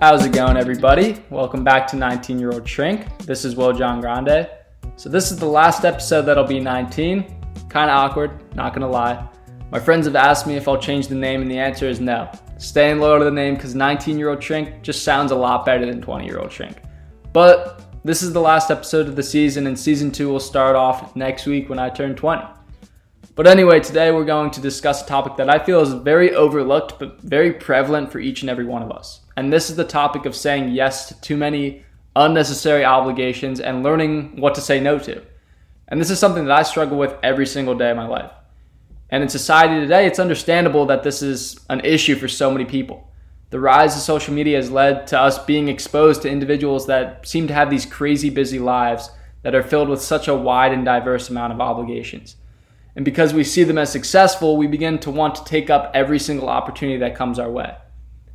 How's it going, everybody? Welcome back to 19 Year Old Shrink. This is Will John Grande. So, this is the last episode that'll be 19. Kind of awkward, not gonna lie. My friends have asked me if I'll change the name, and the answer is no. Staying loyal to the name because 19 year old Shrink just sounds a lot better than 20 year old Shrink. But this is the last episode of the season, and season two will start off next week when I turn 20. But anyway, today we're going to discuss a topic that I feel is very overlooked but very prevalent for each and every one of us. And this is the topic of saying yes to too many unnecessary obligations and learning what to say no to. And this is something that I struggle with every single day of my life. And in society today, it's understandable that this is an issue for so many people. The rise of social media has led to us being exposed to individuals that seem to have these crazy busy lives that are filled with such a wide and diverse amount of obligations. And because we see them as successful, we begin to want to take up every single opportunity that comes our way.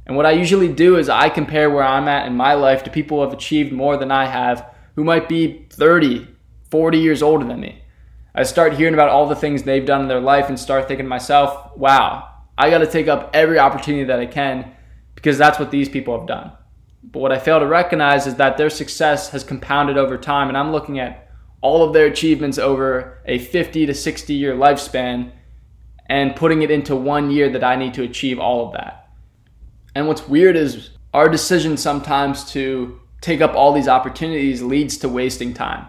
And what I usually do is I compare where I'm at in my life to people who have achieved more than I have, who might be 30, 40 years older than me. I start hearing about all the things they've done in their life and start thinking to myself, wow, I got to take up every opportunity that I can because that's what these people have done. But what I fail to recognize is that their success has compounded over time, and I'm looking at all of their achievements over a 50 to 60 year lifespan and putting it into one year that I need to achieve all of that. And what's weird is our decision sometimes to take up all these opportunities leads to wasting time.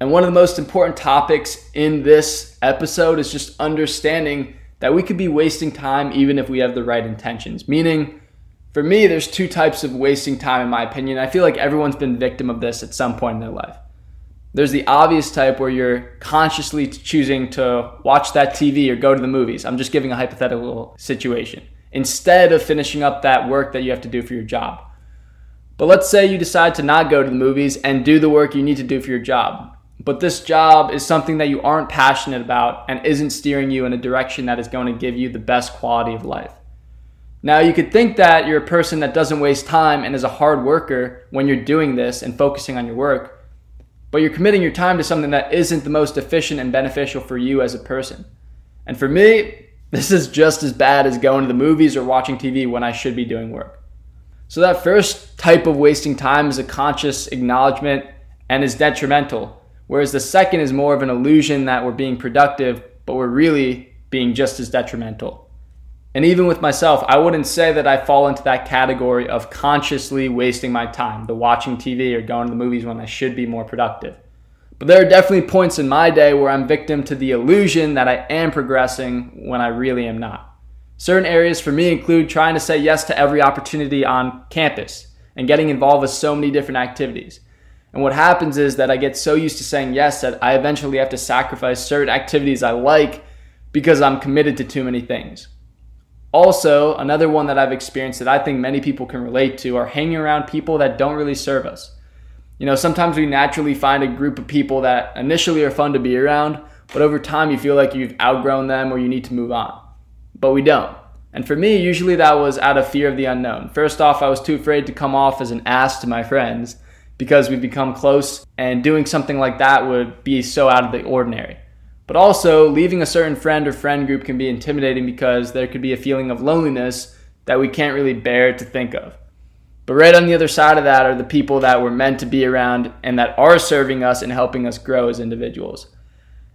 And one of the most important topics in this episode is just understanding that we could be wasting time even if we have the right intentions. Meaning, for me, there's two types of wasting time, in my opinion. I feel like everyone's been victim of this at some point in their life. There's the obvious type where you're consciously choosing to watch that TV or go to the movies. I'm just giving a hypothetical situation instead of finishing up that work that you have to do for your job. But let's say you decide to not go to the movies and do the work you need to do for your job. But this job is something that you aren't passionate about and isn't steering you in a direction that is going to give you the best quality of life. Now, you could think that you're a person that doesn't waste time and is a hard worker when you're doing this and focusing on your work but you're committing your time to something that isn't the most efficient and beneficial for you as a person. And for me, this is just as bad as going to the movies or watching TV when I should be doing work. So, that first type of wasting time is a conscious acknowledgement and is detrimental, whereas the second is more of an illusion that we're being productive, but we're really being just as detrimental. And even with myself, I wouldn't say that I fall into that category of consciously wasting my time, the watching TV or going to the movies when I should be more productive. But there are definitely points in my day where I'm victim to the illusion that I am progressing when I really am not. Certain areas for me include trying to say yes to every opportunity on campus and getting involved with so many different activities. And what happens is that I get so used to saying yes that I eventually have to sacrifice certain activities I like because I'm committed to too many things. Also, another one that I've experienced that I think many people can relate to are hanging around people that don't really serve us. You know, sometimes we naturally find a group of people that initially are fun to be around, but over time you feel like you've outgrown them or you need to move on. But we don't. And for me, usually that was out of fear of the unknown. First off, I was too afraid to come off as an ass to my friends because we've become close, and doing something like that would be so out of the ordinary. But also, leaving a certain friend or friend group can be intimidating because there could be a feeling of loneliness that we can't really bear to think of. But right on the other side of that are the people that we're meant to be around and that are serving us and helping us grow as individuals.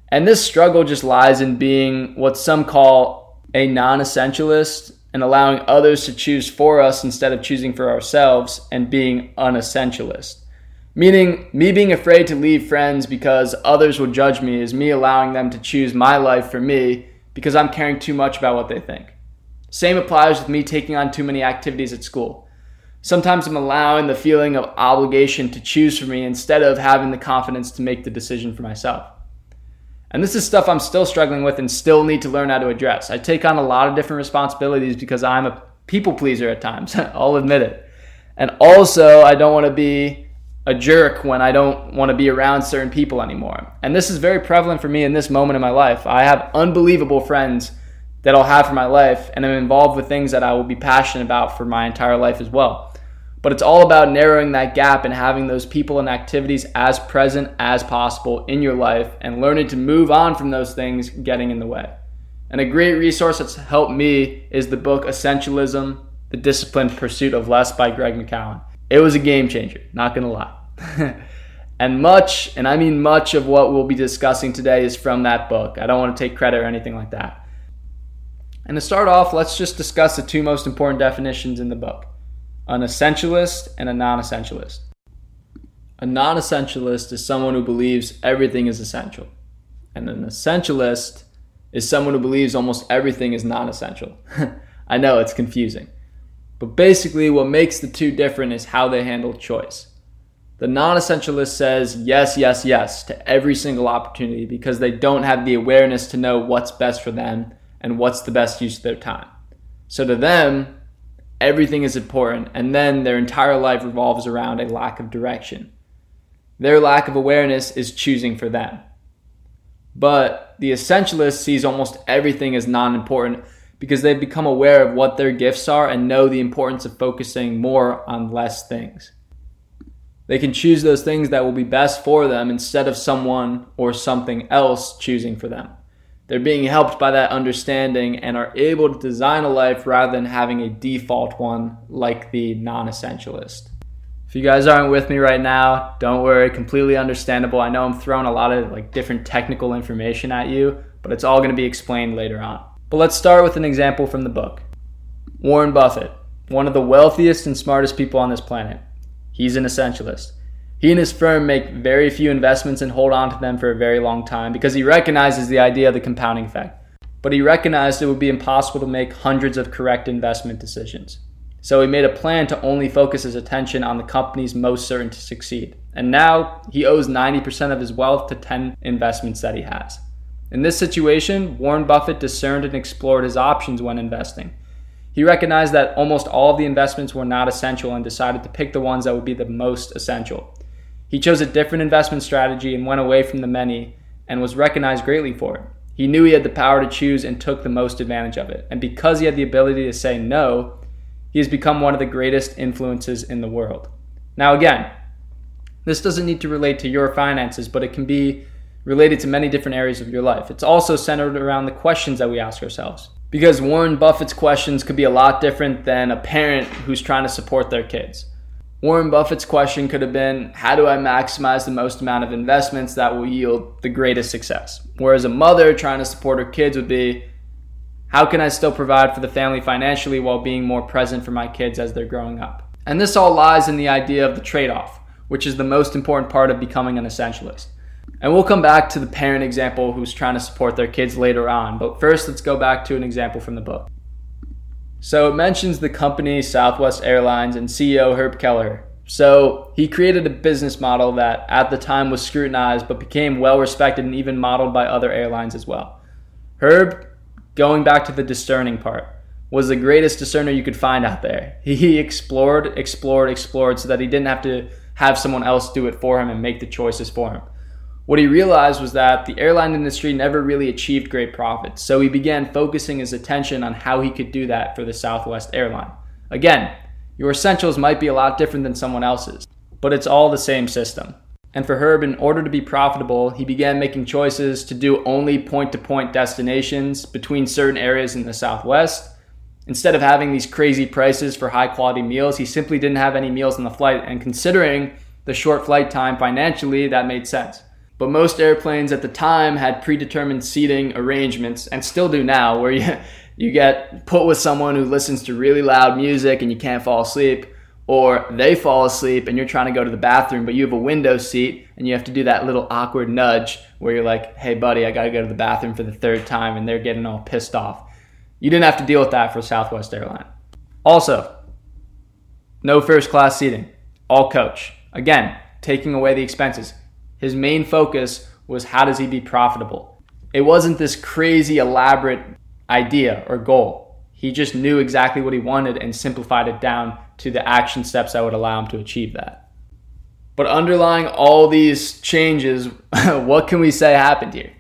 And this struggle just lies in being what some call a non essentialist and allowing others to choose for us instead of choosing for ourselves and being unessentialist. Meaning, me being afraid to leave friends because others will judge me is me allowing them to choose my life for me because I'm caring too much about what they think. Same applies with me taking on too many activities at school. Sometimes I'm allowing the feeling of obligation to choose for me instead of having the confidence to make the decision for myself. And this is stuff I'm still struggling with and still need to learn how to address. I take on a lot of different responsibilities because I'm a people pleaser at times, I'll admit it. And also, I don't want to be a jerk when I don't want to be around certain people anymore. And this is very prevalent for me in this moment in my life. I have unbelievable friends that I'll have for my life, and I'm involved with things that I will be passionate about for my entire life as well. But it's all about narrowing that gap and having those people and activities as present as possible in your life and learning to move on from those things getting in the way. And a great resource that's helped me is the book Essentialism The Disciplined Pursuit of Less by Greg McKeown. It was a game changer, not gonna lie. and much, and I mean much of what we'll be discussing today is from that book. I don't want to take credit or anything like that. And to start off, let's just discuss the two most important definitions in the book an essentialist and a non essentialist. A non essentialist is someone who believes everything is essential, and an essentialist is someone who believes almost everything is non essential. I know it's confusing. But basically, what makes the two different is how they handle choice. The non essentialist says yes, yes, yes to every single opportunity because they don't have the awareness to know what's best for them and what's the best use of their time. So to them, everything is important, and then their entire life revolves around a lack of direction. Their lack of awareness is choosing for them. But the essentialist sees almost everything as non important because they've become aware of what their gifts are and know the importance of focusing more on less things. They can choose those things that will be best for them instead of someone or something else choosing for them. They're being helped by that understanding and are able to design a life rather than having a default one like the non essentialist. If you guys aren't with me right now, don't worry, completely understandable. I know I'm throwing a lot of like different technical information at you, but it's all going to be explained later on. But let's start with an example from the book. Warren Buffett, one of the wealthiest and smartest people on this planet. He's an essentialist. He and his firm make very few investments and hold on to them for a very long time because he recognizes the idea of the compounding effect. But he recognized it would be impossible to make hundreds of correct investment decisions. So he made a plan to only focus his attention on the companies most certain to succeed. And now he owes 90% of his wealth to 10 investments that he has. In this situation, Warren Buffett discerned and explored his options when investing. He recognized that almost all of the investments were not essential and decided to pick the ones that would be the most essential. He chose a different investment strategy and went away from the many and was recognized greatly for it. He knew he had the power to choose and took the most advantage of it. And because he had the ability to say no, he has become one of the greatest influences in the world. Now, again, this doesn't need to relate to your finances, but it can be related to many different areas of your life. It's also centered around the questions that we ask ourselves. Because Warren Buffett's questions could be a lot different than a parent who's trying to support their kids. Warren Buffett's question could have been How do I maximize the most amount of investments that will yield the greatest success? Whereas a mother trying to support her kids would be How can I still provide for the family financially while being more present for my kids as they're growing up? And this all lies in the idea of the trade off, which is the most important part of becoming an essentialist. And we'll come back to the parent example who's trying to support their kids later on, but first let's go back to an example from the book. So it mentions the company Southwest Airlines and CEO Herb Kelleher. So he created a business model that at the time was scrutinized but became well respected and even modeled by other airlines as well. Herb, going back to the discerning part, was the greatest discerner you could find out there. He explored, explored, explored so that he didn't have to have someone else do it for him and make the choices for him. What he realized was that the airline industry never really achieved great profits, so he began focusing his attention on how he could do that for the Southwest airline. Again, your essentials might be a lot different than someone else's, but it's all the same system. And for Herb, in order to be profitable, he began making choices to do only point to point destinations between certain areas in the Southwest. Instead of having these crazy prices for high quality meals, he simply didn't have any meals on the flight. And considering the short flight time financially, that made sense. But most airplanes at the time had predetermined seating arrangements, and still do now, where you, you get put with someone who listens to really loud music and you can't fall asleep, or they fall asleep and you're trying to go to the bathroom, but you have a window seat and you have to do that little awkward nudge where you're like, hey, buddy, I got to go to the bathroom for the third time, and they're getting all pissed off. You didn't have to deal with that for Southwest Airline. Also, no first class seating, all coach. Again, taking away the expenses. His main focus was how does he be profitable? It wasn't this crazy, elaborate idea or goal. He just knew exactly what he wanted and simplified it down to the action steps that would allow him to achieve that. But underlying all these changes, what can we say happened here?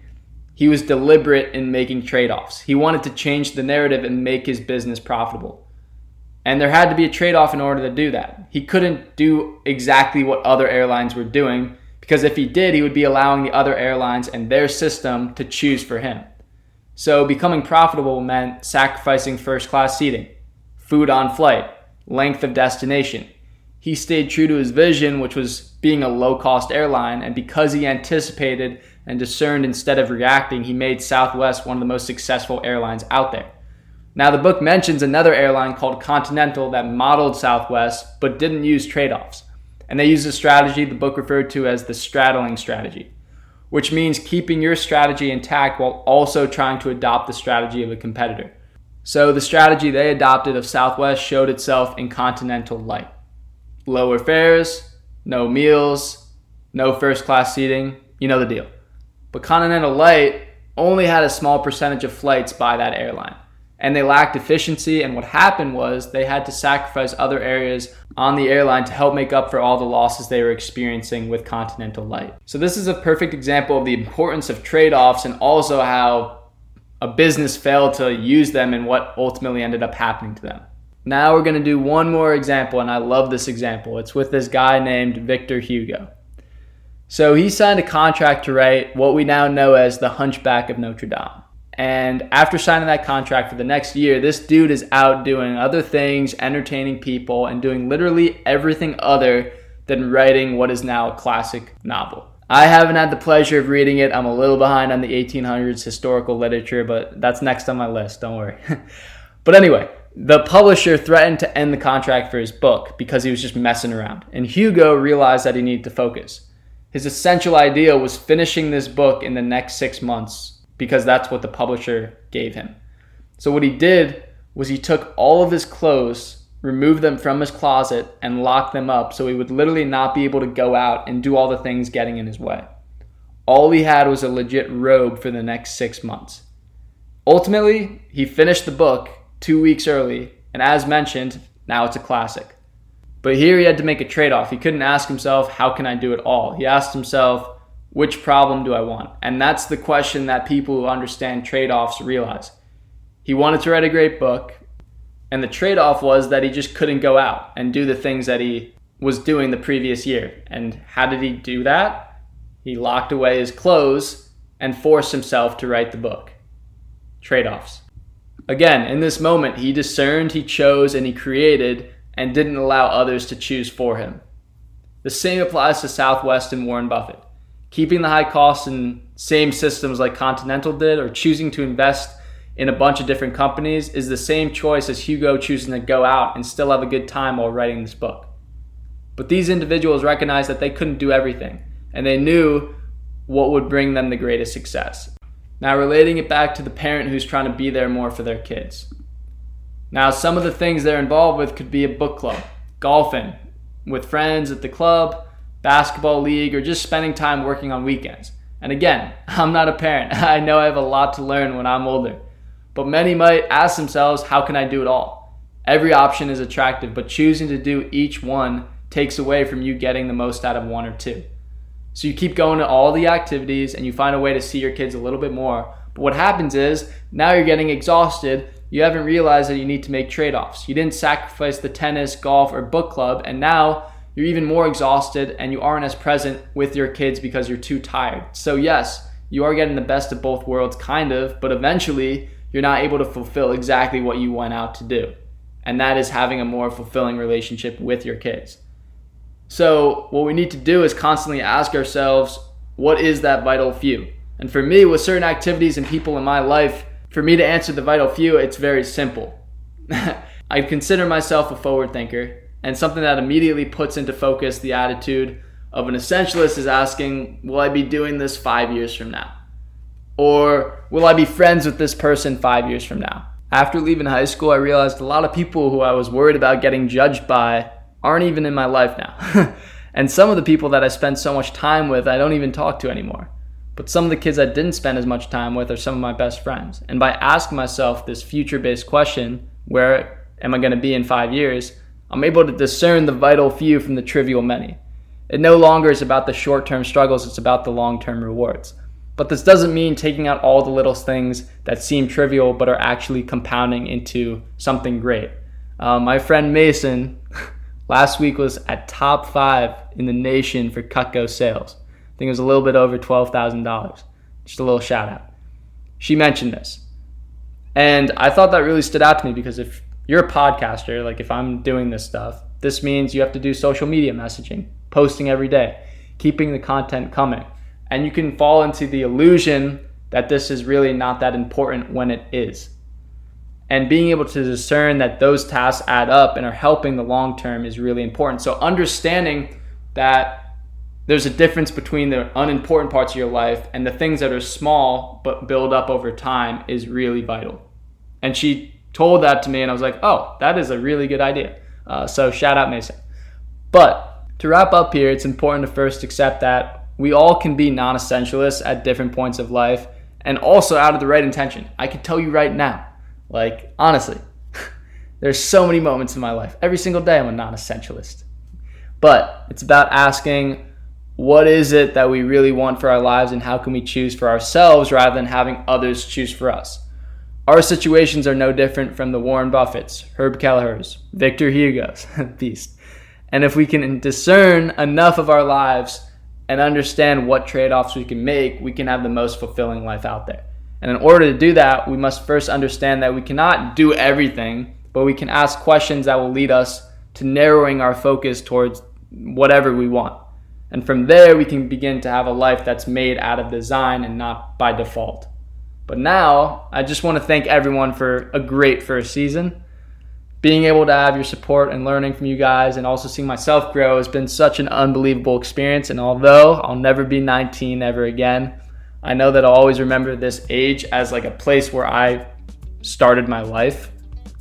He was deliberate in making trade offs. He wanted to change the narrative and make his business profitable. And there had to be a trade off in order to do that. He couldn't do exactly what other airlines were doing because if he did, he would be allowing the other airlines and their system to choose for him. So becoming profitable meant sacrificing first class seating, food on flight, length of destination. He stayed true to his vision, which was being a low cost airline, and because he anticipated and discerned instead of reacting, he made Southwest one of the most successful airlines out there. Now, the book mentions another airline called Continental that modeled Southwest but didn't use trade offs. And they use a strategy the book referred to as the straddling strategy, which means keeping your strategy intact while also trying to adopt the strategy of a competitor. So, the strategy they adopted of Southwest showed itself in Continental Lite lower fares, no meals, no first class seating, you know the deal. But Continental Lite only had a small percentage of flights by that airline. And they lacked efficiency, and what happened was they had to sacrifice other areas on the airline to help make up for all the losses they were experiencing with Continental Lite. So, this is a perfect example of the importance of trade offs and also how a business failed to use them and what ultimately ended up happening to them. Now, we're going to do one more example, and I love this example. It's with this guy named Victor Hugo. So he signed a contract to write what we now know as The Hunchback of Notre Dame. And after signing that contract for the next year, this dude is out doing other things, entertaining people, and doing literally everything other than writing what is now a classic novel. I haven't had the pleasure of reading it. I'm a little behind on the 1800s historical literature, but that's next on my list, don't worry. but anyway, the publisher threatened to end the contract for his book because he was just messing around. And Hugo realized that he needed to focus. His essential idea was finishing this book in the next six months because that's what the publisher gave him. So, what he did was he took all of his clothes, removed them from his closet, and locked them up so he would literally not be able to go out and do all the things getting in his way. All he had was a legit robe for the next six months. Ultimately, he finished the book two weeks early, and as mentioned, now it's a classic. But here he had to make a trade off. He couldn't ask himself, How can I do it all? He asked himself, Which problem do I want? And that's the question that people who understand trade offs realize. He wanted to write a great book, and the trade off was that he just couldn't go out and do the things that he was doing the previous year. And how did he do that? He locked away his clothes and forced himself to write the book. Trade offs. Again, in this moment, he discerned, he chose, and he created and didn't allow others to choose for him. The same applies to Southwest and Warren Buffett. Keeping the high costs in same systems like Continental did, or choosing to invest in a bunch of different companies, is the same choice as Hugo choosing to go out and still have a good time while writing this book. But these individuals recognized that they couldn't do everything, and they knew what would bring them the greatest success. Now, relating it back to the parent who's trying to be there more for their kids. Now, some of the things they're involved with could be a book club, golfing with friends at the club, basketball league, or just spending time working on weekends. And again, I'm not a parent. I know I have a lot to learn when I'm older. But many might ask themselves, how can I do it all? Every option is attractive, but choosing to do each one takes away from you getting the most out of one or two. So you keep going to all the activities and you find a way to see your kids a little bit more. But what happens is now you're getting exhausted you haven't realized that you need to make trade offs. You didn't sacrifice the tennis, golf, or book club, and now you're even more exhausted and you aren't as present with your kids because you're too tired. So, yes, you are getting the best of both worlds, kind of, but eventually you're not able to fulfill exactly what you went out to do. And that is having a more fulfilling relationship with your kids. So, what we need to do is constantly ask ourselves, what is that vital few? And for me, with certain activities and people in my life, for me to answer the vital few, it's very simple. I consider myself a forward thinker, and something that immediately puts into focus the attitude of an essentialist is asking, Will I be doing this five years from now? Or will I be friends with this person five years from now? After leaving high school, I realized a lot of people who I was worried about getting judged by aren't even in my life now. and some of the people that I spent so much time with, I don't even talk to anymore. But some of the kids I didn't spend as much time with are some of my best friends. And by asking myself this future based question, where am I going to be in five years? I'm able to discern the vital few from the trivial many. It no longer is about the short term struggles, it's about the long term rewards. But this doesn't mean taking out all the little things that seem trivial but are actually compounding into something great. Uh, my friend Mason last week was at top five in the nation for Cutco sales I think it was a little bit over $12,000. Just a little shout out. She mentioned this. And I thought that really stood out to me because if you're a podcaster, like if I'm doing this stuff, this means you have to do social media messaging, posting every day, keeping the content coming. And you can fall into the illusion that this is really not that important when it is. And being able to discern that those tasks add up and are helping the long term is really important. So, understanding that there's a difference between the unimportant parts of your life and the things that are small but build up over time is really vital. And she told that to me, and I was like, oh, that is a really good idea. Uh, so, shout out Mason. But to wrap up here, it's important to first accept that we all can be non essentialists at different points of life and also out of the right intention. I can tell you right now, like, honestly, there's so many moments in my life. Every single day, I'm a non essentialist. But it's about asking, what is it that we really want for our lives and how can we choose for ourselves rather than having others choose for us? Our situations are no different from the Warren Buffetts, Herb Kelleher's, Victor Hugo's, Beast. And if we can discern enough of our lives and understand what trade offs we can make, we can have the most fulfilling life out there. And in order to do that, we must first understand that we cannot do everything, but we can ask questions that will lead us to narrowing our focus towards whatever we want. And from there, we can begin to have a life that's made out of design and not by default. But now, I just want to thank everyone for a great first season being able to have your support and learning from you guys and also seeing myself grow has been such an unbelievable experience. And although I'll never be 19 ever again, I know that I'll always remember this age as like a place where I started my life,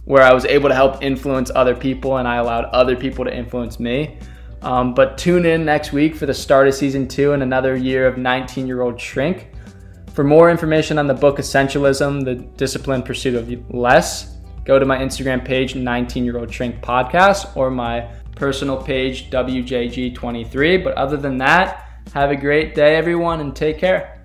where I was able to help influence other people and I allowed other people to influence me. Um, but tune in next week for the start of season two and another year of 19 year old shrink. For more information on the book Essentialism, the disciplined pursuit of less, go to my Instagram page, 19 year old shrink podcast, or my personal page, WJG23. But other than that, have a great day, everyone, and take care.